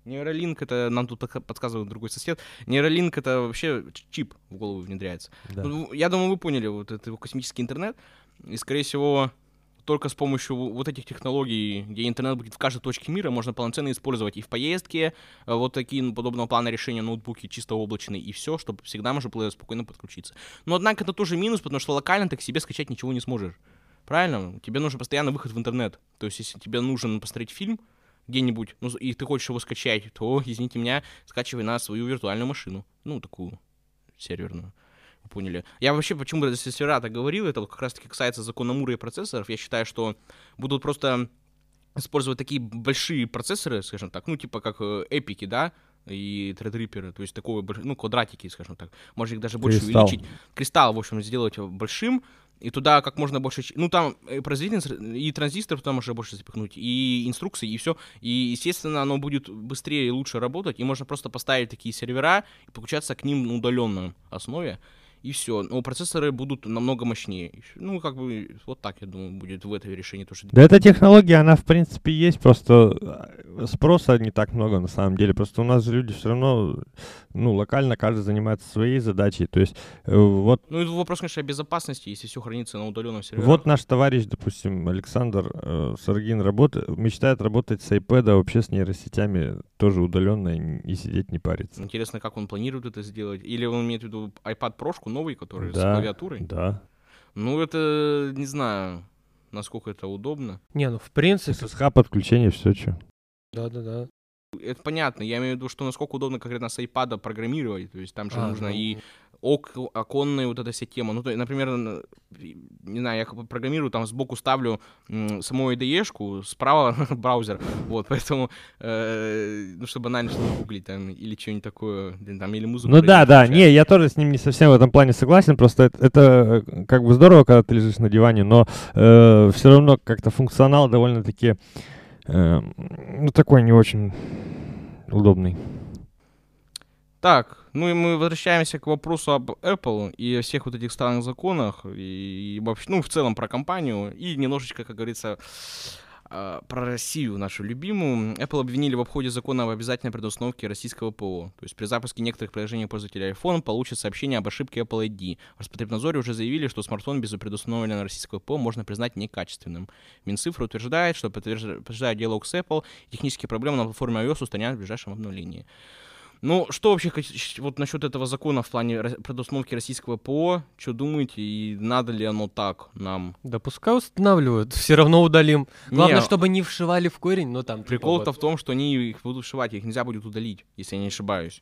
Нейролинк это нам тут подсказывает другой сосед. Нейролинк это вообще чип в голову внедряется. Да. Ну, я думаю, вы поняли, вот это космический интернет. И, скорее всего, только с помощью вот этих технологий, где интернет будет в каждой точке мира, можно полноценно использовать и в поездке, э, вот такие ну, подобного плана решения ноутбуки чисто облачные, и все, чтобы всегда можно было спокойно подключиться. Но, однако, это тоже минус, потому что локально ты к себе скачать ничего не сможешь. Правильно? Тебе нужен постоянно выход в интернет. То есть, если тебе нужен посмотреть фильм где-нибудь, ну, и ты хочешь его скачать, то, извините меня, скачивай на свою виртуальную машину. Ну, такую серверную. Вы поняли. Я вообще, почему за сервера так говорил, это вот как раз-таки касается закона Мура и процессоров. Я считаю, что будут просто использовать такие большие процессоры, скажем так, ну, типа как э, эпики, да, и Threadripper, то есть такого, ну, квадратики, скажем так. Можно их даже больше Кристалл. увеличить. Кристалл, в общем, сделать большим, и туда как можно больше... Ну, там э, производительность и транзистор туда можно больше запихнуть, и инструкции, и все. И, естественно, оно будет быстрее и лучше работать, и можно просто поставить такие сервера и подключаться к ним на удаленной основе, и все. Но процессоры будут намного мощнее. Ну, как бы, вот так, я думаю, будет в этом решении тоже. Да эта технология, она в принципе есть, просто э, спроса не так много на самом деле. Просто у нас же люди все равно, ну, локально каждый занимается своей задачей. То есть э, вот, Ну, и вопрос, конечно, о безопасности, если все хранится на удаленном сервере. вот наш товарищ, допустим, Александр э, Саргин работает, мечтает работать с iPad, вообще с нейросетями тоже удаленно и сидеть не париться. Интересно, как он планирует это сделать. Или он имеет в виду iPad прошку новый, который с Да, клавиатурой? Да. Ну, это не знаю, насколько это удобно. Не, ну в принципе, SSH подключение, все что. да-да-да. Это понятно. Я имею в виду, что насколько удобно конкретно с iPad программировать. То есть там же А, нужно ну, и ок, оконная вот эта вся тема. Ну, то, например, не знаю, я программирую, там сбоку ставлю саму IDE-шку, справа [LAUGHS] браузер, вот, поэтому, э, ну, чтобы банально что-то гуглить там, или что-нибудь такое, там, или музыку. Ну да, да, не, я тоже с ним не совсем в этом плане согласен, просто это, это, э, как бы здорово, когда ты лежишь на диване, но все равно как-то функционал довольно-таки, э, ну такой не очень удобный. Так, ну и мы возвращаемся к вопросу об Apple и всех вот этих странных законах, и, и вообще, ну, в целом про компанию, и немножечко, как говорится, а, про Россию, нашу любимую. Apple обвинили в обходе закона об обязательной предустановке российского ПО. То есть при запуске некоторых приложений пользователя iPhone получат сообщение об ошибке Apple ID. В Роспотребнадзоре уже заявили, что смартфон без предустановленного российского ПО можно признать некачественным. Минцифра утверждает, что подтвержда- подтверждая диалог с Apple, технические проблемы на платформе iOS устранят в ближайшем обновлении. Ну, что вообще вот насчет этого закона в плане предустановки российского ПО? Что думаете, и надо ли оно так нам? Да пускай устанавливают, все равно удалим. Главное, Не, чтобы не вшивали в корень, но там... типа Прикол-то вот. в том, что они их будут вшивать, их нельзя будет удалить, если я не ошибаюсь.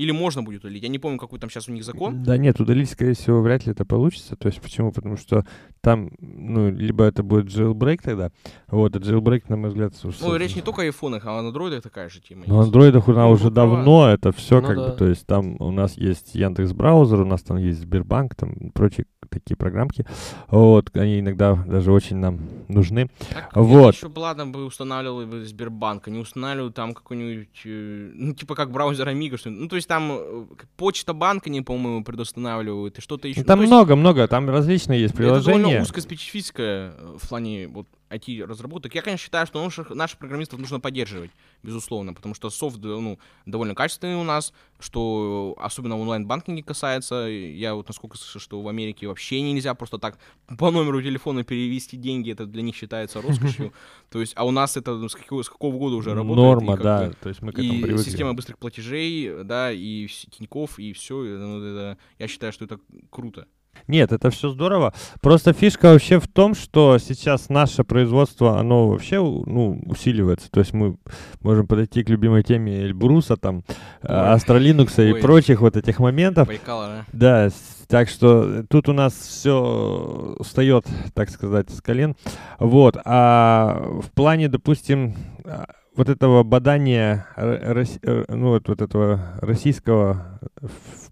Или можно будет удалить? Я не помню, какой там сейчас у них закон. Да нет, удалить, скорее всего, вряд ли это получится. То есть почему? Потому что там, ну, либо это будет jailbreak тогда, вот, а jailbreak, на мой взгляд... Ну, речь не только о айфонах, а о андроидах такая же тема. Ну, андроидах у нас Ну, уже права. давно это все Ну как да. бы, то есть там у нас есть Яндекс браузер, у нас там есть Сбербанк, там прочие такие программки. Вот, они иногда даже очень нам нужны. Так, Вот. Еще бы, ладно, бы устанавливал бы Сбербанк, а не устанавливал там какой-нибудь, э, ну, типа как браузер Amiga, что Ну, то есть там э, почта банка, не, по-моему, предустанавливают, и что-то еще. Ну, там ну, то есть много-много, там различные есть Это довольно приложения. узкоспецифическое э, в плане вот, IT-разработок. Я, конечно, считаю, что наших, наших программистов нужно поддерживать, безусловно, потому что софт ну, довольно качественный у нас, что особенно онлайн-банкинге касается. Я вот насколько слышу, что в Америке вообще нельзя просто так по номеру телефона перевести деньги, это для них считается роскошью. [LAUGHS] То есть, а у нас это ну, с какого, с какого года уже работает? Норма, да, то есть мы к этому и привыкли. система быстрых платежей, да, и Тинькофф, и все. я считаю, что это круто. Нет, это все здорово. Просто фишка вообще в том, что сейчас наше производство, оно вообще ну, усиливается. То есть мы можем подойти к любимой теме Эльбруса, там. Астролинукса и Ой. прочих вот этих моментов. Байкала, да? Да, так что тут у нас все встает, так сказать, с колен. Вот, а в плане, допустим, а, вот этого бадания, э, ну вот, вот этого российского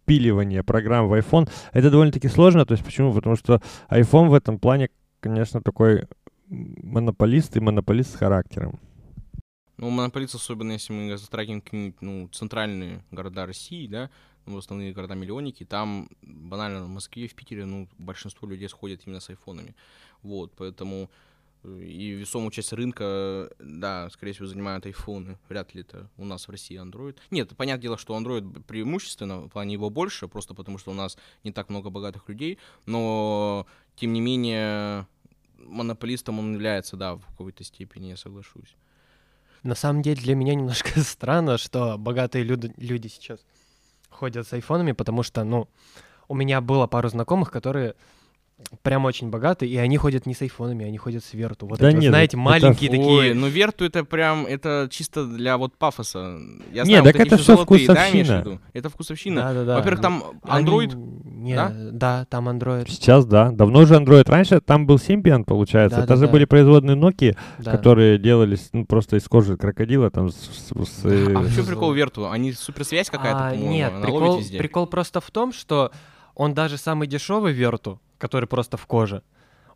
впиливания программ в iPhone, это довольно-таки сложно. То есть почему? Потому что iPhone в этом плане, конечно, такой монополист и монополист с характером. Ну, монополист, особенно если мы затрагиваем какие-нибудь, ну, центральные города России, да, ну, основные города-миллионники, там банально в Москве, в Питере, ну, большинство людей сходят именно с айфонами. Вот, поэтому и весомую часть рынка, да, скорее всего, занимают айфоны. Вряд ли это у нас в России Android. Нет, понятное дело, что Android преимущественно, в плане его больше, просто потому что у нас не так много богатых людей, но, тем не менее, монополистом он является, да, в какой-то степени, я соглашусь. На самом деле для меня немножко [LAUGHS] странно, что богатые люди, люди сейчас ходят с айфонами, потому что, ну, у меня было пару знакомых, которые прям очень богатые, и они ходят не с айфонами, они ходят с Верту. Вот Да эти вот, нет, знаете, это- маленькие Ой, такие. ну Верту это прям, это чисто для вот пафоса. Я Не, знаю, так вот это всё золотые, да, имеешь в вкусовщина. виду? Это вкусовщина. Да-да-да. Во-первых, там Они- Android, Не, да? да? там Android. Сейчас, да. Давно уже Android. Раньше там был Symbian, получается. Это же Да-да-да. были производные Nokia, Да. которые делались ну, просто из кожи крокодила, там, с, с- с, э, А в чем с- прикол Верту? Они суперсвязь какая-то, А, Нет, прикол, прикол просто в том, что он даже самый дешевый Верту, который просто в коже,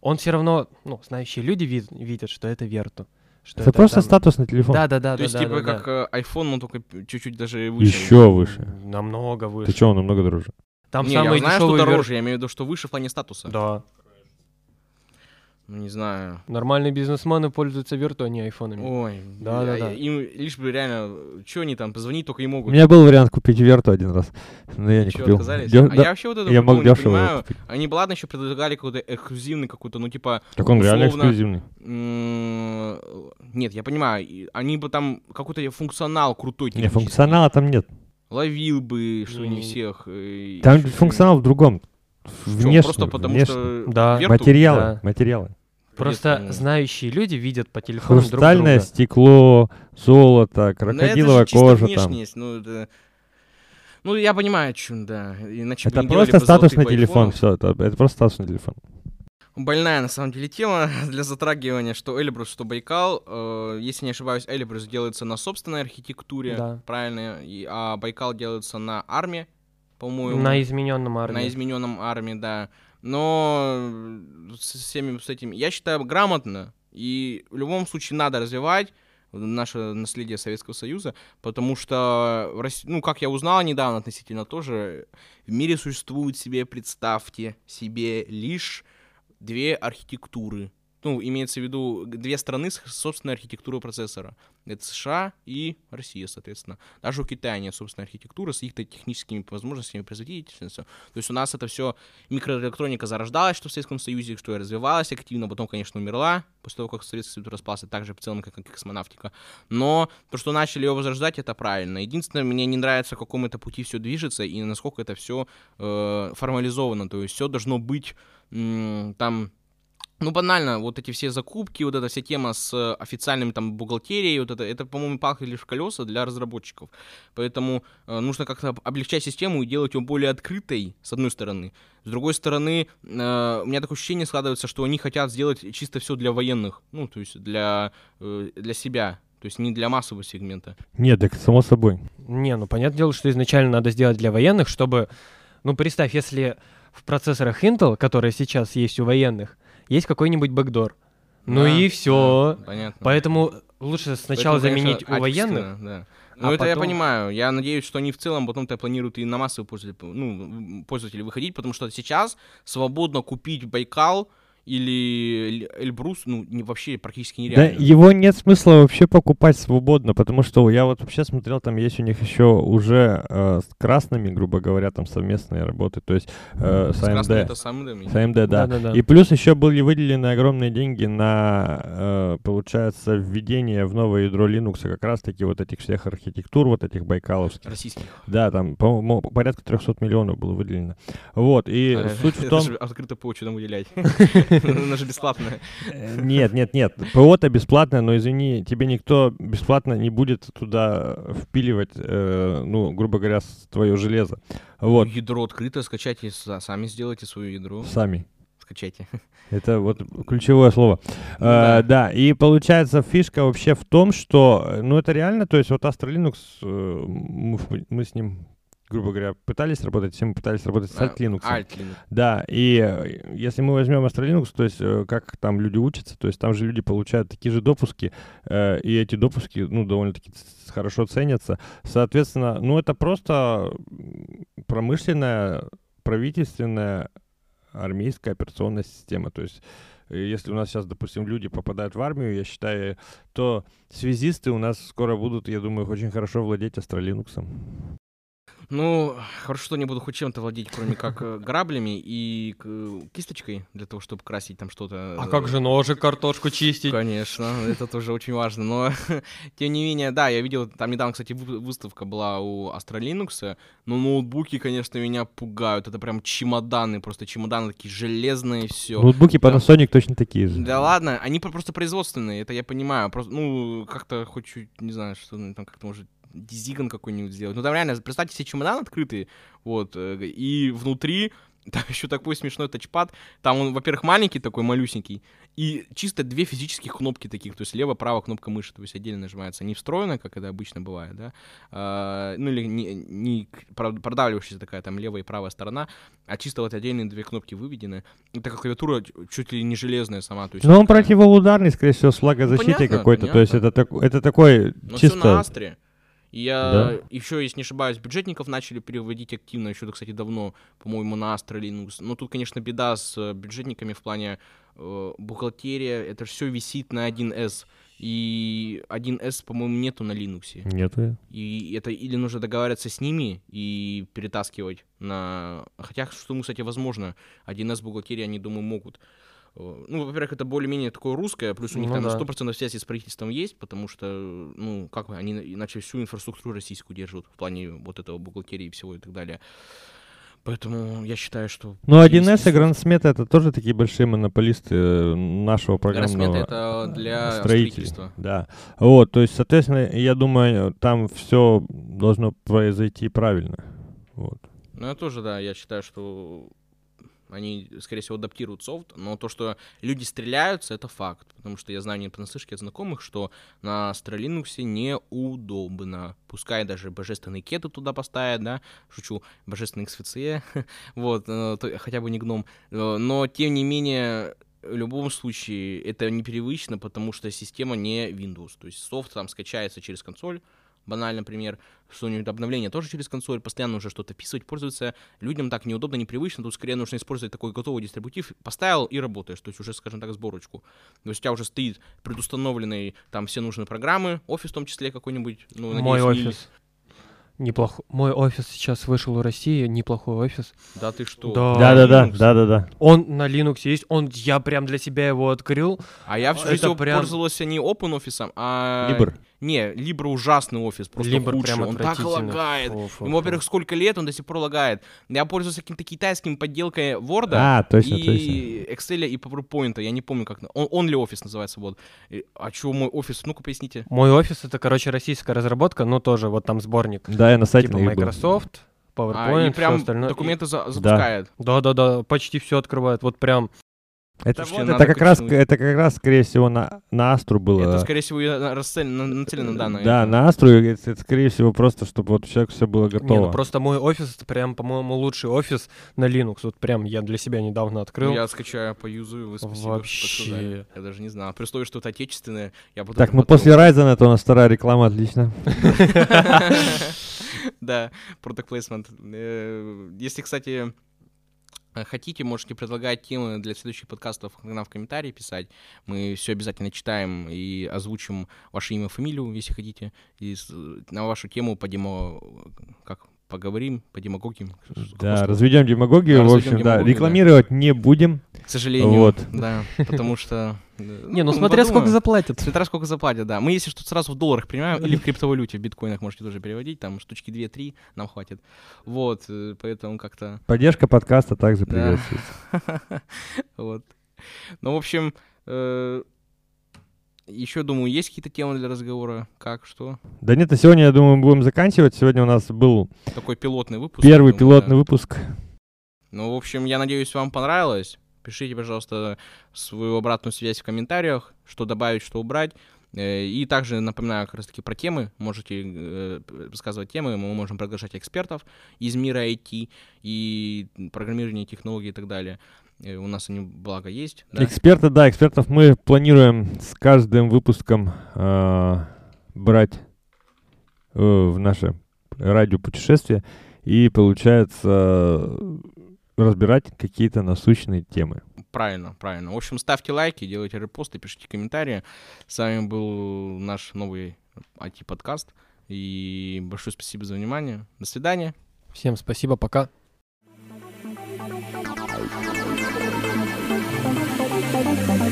он все равно, ну, знающие люди вид- видят, что это Верту. Что это просто статусный телефон. Да, да, да, То да. есть, да, типа, да, как да. э, iPhone, но только чуть-чуть даже выше. Еще выше. Намного выше. Ты что, он намного дороже? Там Не, самый я знаю, что дешевый Вер- дороже, я имею в виду, что выше в плане статуса. Да. Ну, не знаю. Нормальные бизнесмены пользуются Верту, а не айфонами. Ой, Да, да, да. Им лишь бы реально, что они там, позвонить только и У могут. меня был вариант купить Верту один раз, но я не Чё, купил. отказались? Дё- а да, я вообще вот это я мог не понимаю. купить. Они бы ладно еще предлагали какой-то эксклюзивный какой-то, ну типа, Так он реально условно, эксклюзивный. м, нет, я понимаю, они бы там какой-то функционал крутой Не, технический функционала там нет. ловил бы, что не Не. всех. э, Там функционал в другом. Внешне. Просто потому внешне. что Да. Верту- Материалы, Да. материалы. Просто ну, знающие люди видят по телефону друг Хрустальное друга. стекло, золото, Ну, это крокодиловая же чисто кожа там. ну, это... Ну, я понимаю, что, да. Иначе Это просто статусный телефон, все, это, это просто статусный телефон. Больная, на самом деле, тема [LAUGHS] для затрагивания, что Эльбрус, что Байкал. Э, если не ошибаюсь, Эльбрус делается на собственной архитектуре, Да. правильно, и, а Байкал делается на арме, по-моему. На измененном армии. На измененном армии, да. Но э, с всеми с этим, я считаю, грамотно. И в любом случае надо развивать наше наследие Советского Союза, потому что, ну, как я узнал недавно относительно тоже, в мире существует себе, представьте себе, лишь две архитектуры. Ну, имеется в виду две страны с собственной архитектурой процессора. Это США и Россия, соответственно. Даже у Китая нет собственной архитектуры с их техническими возможностями, производительностью. То есть у нас это все микроэлектроника зарождалась, что в Советском Союзе, что и развивалась активно, потом, конечно, умерла, после того, как Советский Союз распался, так же в целом, как и космонавтика. Но то, что начали ее возрождать, это правильно. Единственное, мне не нравится, в каком это пути все движется и насколько это все формализовано. То есть все должно быть там ну, банально, вот эти все закупки, вот эта вся тема с официальными там бухгалтерией, вот это, это, по-моему, палка лишь колеса для разработчиков. Поэтому э, нужно как-то облегчать систему и делать ее более открытой, с одной стороны. С другой стороны, э, у меня такое ощущение складывается, что они хотят сделать чисто все для военных, ну, то есть для, э, для себя, то есть не для массового сегмента. Нет, так само собой. Не, ну понятное дело, что изначально надо сделать для военных, чтобы, ну представь, если в процессорах Intel, которые сейчас есть у военных, есть какой-нибудь бэкдор. Ну Да, и все. да, понятно. Поэтому лучше сначала Поэтому, конечно, заменить у военных. Да. Ну, а это я потом- понимаю. Я надеюсь, что они в целом потом-то планируют и на массовые пользователи, ну, пользователей выходить, потому что сейчас свободно купить Байкал или Эль- Эльбрус, ну, не, вообще практически Да, нереально. его нет смысла вообще покупать свободно, потому что я вот вообще смотрел, там есть у них еще уже э, с красными, грубо говоря, там совместные работы, то есть э, с С AMD. это самый дым. С AMD, да. Да-да-да. И плюс еще были выделены огромные деньги на, э, получается, введение в новое ядро Linux как раз-таки вот этих всех архитектур, вот этих байкаловских. Российских. Да, там, по-моему, порядка 300 миллионов было выделено. Вот, и А, суть в это том... же открыто ПО нам выделять. [LAUGHS] Она же бесплатная. Э, Нет, нет, нет. ПО-то бесплатное, но извини, тебе никто бесплатно не будет туда впиливать, э, ну, грубо говоря, твое железо. Вот, Ядро открыто, скачайте, са- сами сделайте свое ядро. сами. Скачайте. Это вот ключевое слово. Э, Да. и получается фишка вообще в том, что, ну, это реально, то есть вот Astra Linux, э, мы, мы с ним, грубо говоря, пытались работать, все мы пытались работать с Alt Linux. Alt Linux. Да, и э, если мы возьмем Astra Linux, то есть э, как там люди учатся, то есть там же люди получают такие же допуски, э, и эти допуски, ну, довольно-таки хорошо ценятся. Соответственно, ну, это просто промышленная, правительственная, армейская операционная система. То есть если у нас сейчас, допустим, люди попадают в армию, я считаю, то связисты у нас скоро будут, я думаю, очень хорошо владеть Linux. Ну, хорошо, что не буду хоть чем-то владеть, кроме как э, граблями и кисточкой для того, чтобы красить там что-то. А как же ножик, картошку чистить? Конечно, это тоже очень важно. Но, [LAUGHS] тем не менее, да, я видел, там недавно, кстати, вы- выставка была у Linux, но ноутбуки, конечно, меня пугают. Это прям чемоданы, просто чемоданы такие железные, все. Ноутбуки. Panasonic точно такие же. Да ладно, они про- просто производственные, это я понимаю. Просто, ну, как-то хоть чуть, не знаю, что ну, там как-то может дизиган какой-нибудь сделать. Ну, там реально, представьте себе чемодан открытый, вот, э, и внутри [LAUGHS] там еще такой смешной тачпад. Там он, во-первых, маленький такой, малюсенький, и чисто две физических кнопки таких, то есть лево-право кнопка мыши, то есть отдельно нажимается, не встроена, как это обычно бывает, да, А, ну или не, не продавливающаяся такая там левая и правая сторона, а чисто вот отдельные две кнопки выведены. Это как клавиатура чуть ли не железная сама, то есть... Но он такая- противоударный, скорее всего, с влагозащитой понятно, какой-то. То есть это, так- это такой Но все на чисто... Астре. Я Да? еще, если не ошибаюсь, бюджетников начали переводить активно, еще, кстати, давно, по-моему, на Astra Linux. Но тут, конечно, беда с э, бюджетниками в плане э, бухгалтерия, это все висит на 1С. И 1С, по-моему, нету на Linux. Нету. И это или нужно договариваться с ними и перетаскивать на... Хотя, что, кстати, возможно, 1С бухгалтерия, они, думаю, могут. Э, Ну, во-первых, это более-менее такое русское, плюс у них Ну там да. 100% связи с правительством есть, потому что, ну, как бы, они иначе всю инфраструктуру российскую держат в плане вот этого бухгалтерии и всего и так далее. Поэтому я считаю, что... Есть 1С и ресурс. Грандсмет это тоже такие большие монополисты э, нашего программного это для строителей. строительства. Да. Вот, то есть, соответственно, я думаю, там все должно произойти правильно. Вот. Ну, я тоже, да, я считаю, что они, скорее всего, адаптируют софт, но то, что люди стреляются, это факт, потому что я знаю не понаслышке от знакомых, что на Astra Linux неудобно. Пускай даже божественные кеты туда поставят, да, шучу, божественный XFCE, [LAUGHS] вот, э, хотя бы не гном, Э, но, тем не менее, в любом случае, это непривычно, потому что система не Windows, то есть софт там скачается через консоль, банальный например, что-нибудь обновление тоже через консоль, постоянно уже что-то писать, пользоваться. Людям так неудобно, непривычно, тут скорее нужно использовать такой готовый дистрибутив, поставил и работаешь, то есть уже, скажем так, сборочку. То есть у тебя уже стоит предустановленный там все нужные программы, офис в том числе какой-нибудь, ну, Мой надеюсь, офис. Неплохой. Мой офис сейчас вышел в России, неплохой офис. Да ты что? Да. Да-да-да, Linux. да-да-да. Он на Linux есть, он, я прям для себя его открыл. А я всю Это жизнь прям- пользовался не OpenOffice, а... Libre. Не, Libra ужасный офис, просто Libra худший. прям он так лагает. Фу, фу, Ему, во-первых, сколько лет, он до сих пор лагает. Я пользуюсь каким-то китайским подделкой Word А, точно, и Excel и PowerPoint. Я не помню, как... Он, он ли офис называется, вот. И- А чё мой офис? Ну-ка, поясните. Мой офис это, короче, российская разработка, но тоже вот там сборник. Да, я на сайте типа. Microsoft, А, PowerPoint, и прям всё остальное. И- документы за- запускает. Да-да-да, почти все открывает. Вот прям Это, Слушайте, это как раз, это как раз, скорее всего, на, на Астру было. Это, скорее всего, расцелено- на- нацелено, да, на Да, это. на Астру, это, это, скорее всего, просто, чтобы вот у человека все было Не, готово. ну просто мой офис, это прям, по-моему, лучший офис на Linux. Вот прям я для себя недавно открыл. Ну, Я скачаю, поюзаю, вы спасибо, Вообще. Я даже не знал. При условии, что это отечественное, я буду Так, ну потом- после Ryzen это у нас вторая реклама, отлично. [LAUGHS] Да, product placement. Э, Если, кстати, хотите, можете предлагать темы для следующих подкастов нам в комментарии писать. Мы все обязательно читаем и озвучим ваше имя, фамилию, если хотите. И на вашу тему по демо... Как? Поговорим, по демагогии. Да, разведем демагогию, Да, в общем, да, демагогию, да. рекламировать не будем. К сожалению. Вот. Да, потому что... э, Не, ну смотря сколько заплатят. Смотря сколько заплатят, да. Мы, если что, сразу в долларах принимаем, или в криптовалюте, в биткоинах можете тоже переводить, там штучки 2-3 нам хватит. Вот, э, поэтому как-то... Поддержка подкаста также приветствуется. [LAUGHS] Вот. Ну, в общем, еще, думаю, есть какие-то темы для разговора? Как, что? Да нет, на сегодня, я думаю, мы будем заканчивать. Сегодня у нас был Такой пилотный выпуск. первый думаю, пилотный да. выпуск. Ну, в общем, я надеюсь, вам понравилось. Пишите, пожалуйста, свою обратную связь в комментариях, что добавить, что убрать. Э, И также напоминаю как раз-таки про темы. Можете э, рассказывать темы, мы можем приглашать экспертов из мира IT и программирования, технологий и так далее. Э, У нас они, благо, есть. да. Эксперты, да, экспертов мы планируем с каждым выпуском а, брать э, в наше радиопутешествие и, получается, разбирать какие-то насущные темы. Правильно, правильно. В общем, ставьте лайки, делайте репосты, пишите комментарии. С вами был наш новый IT-подкаст. И большое спасибо за внимание. До свидания. Всем спасибо, пока. Thank you.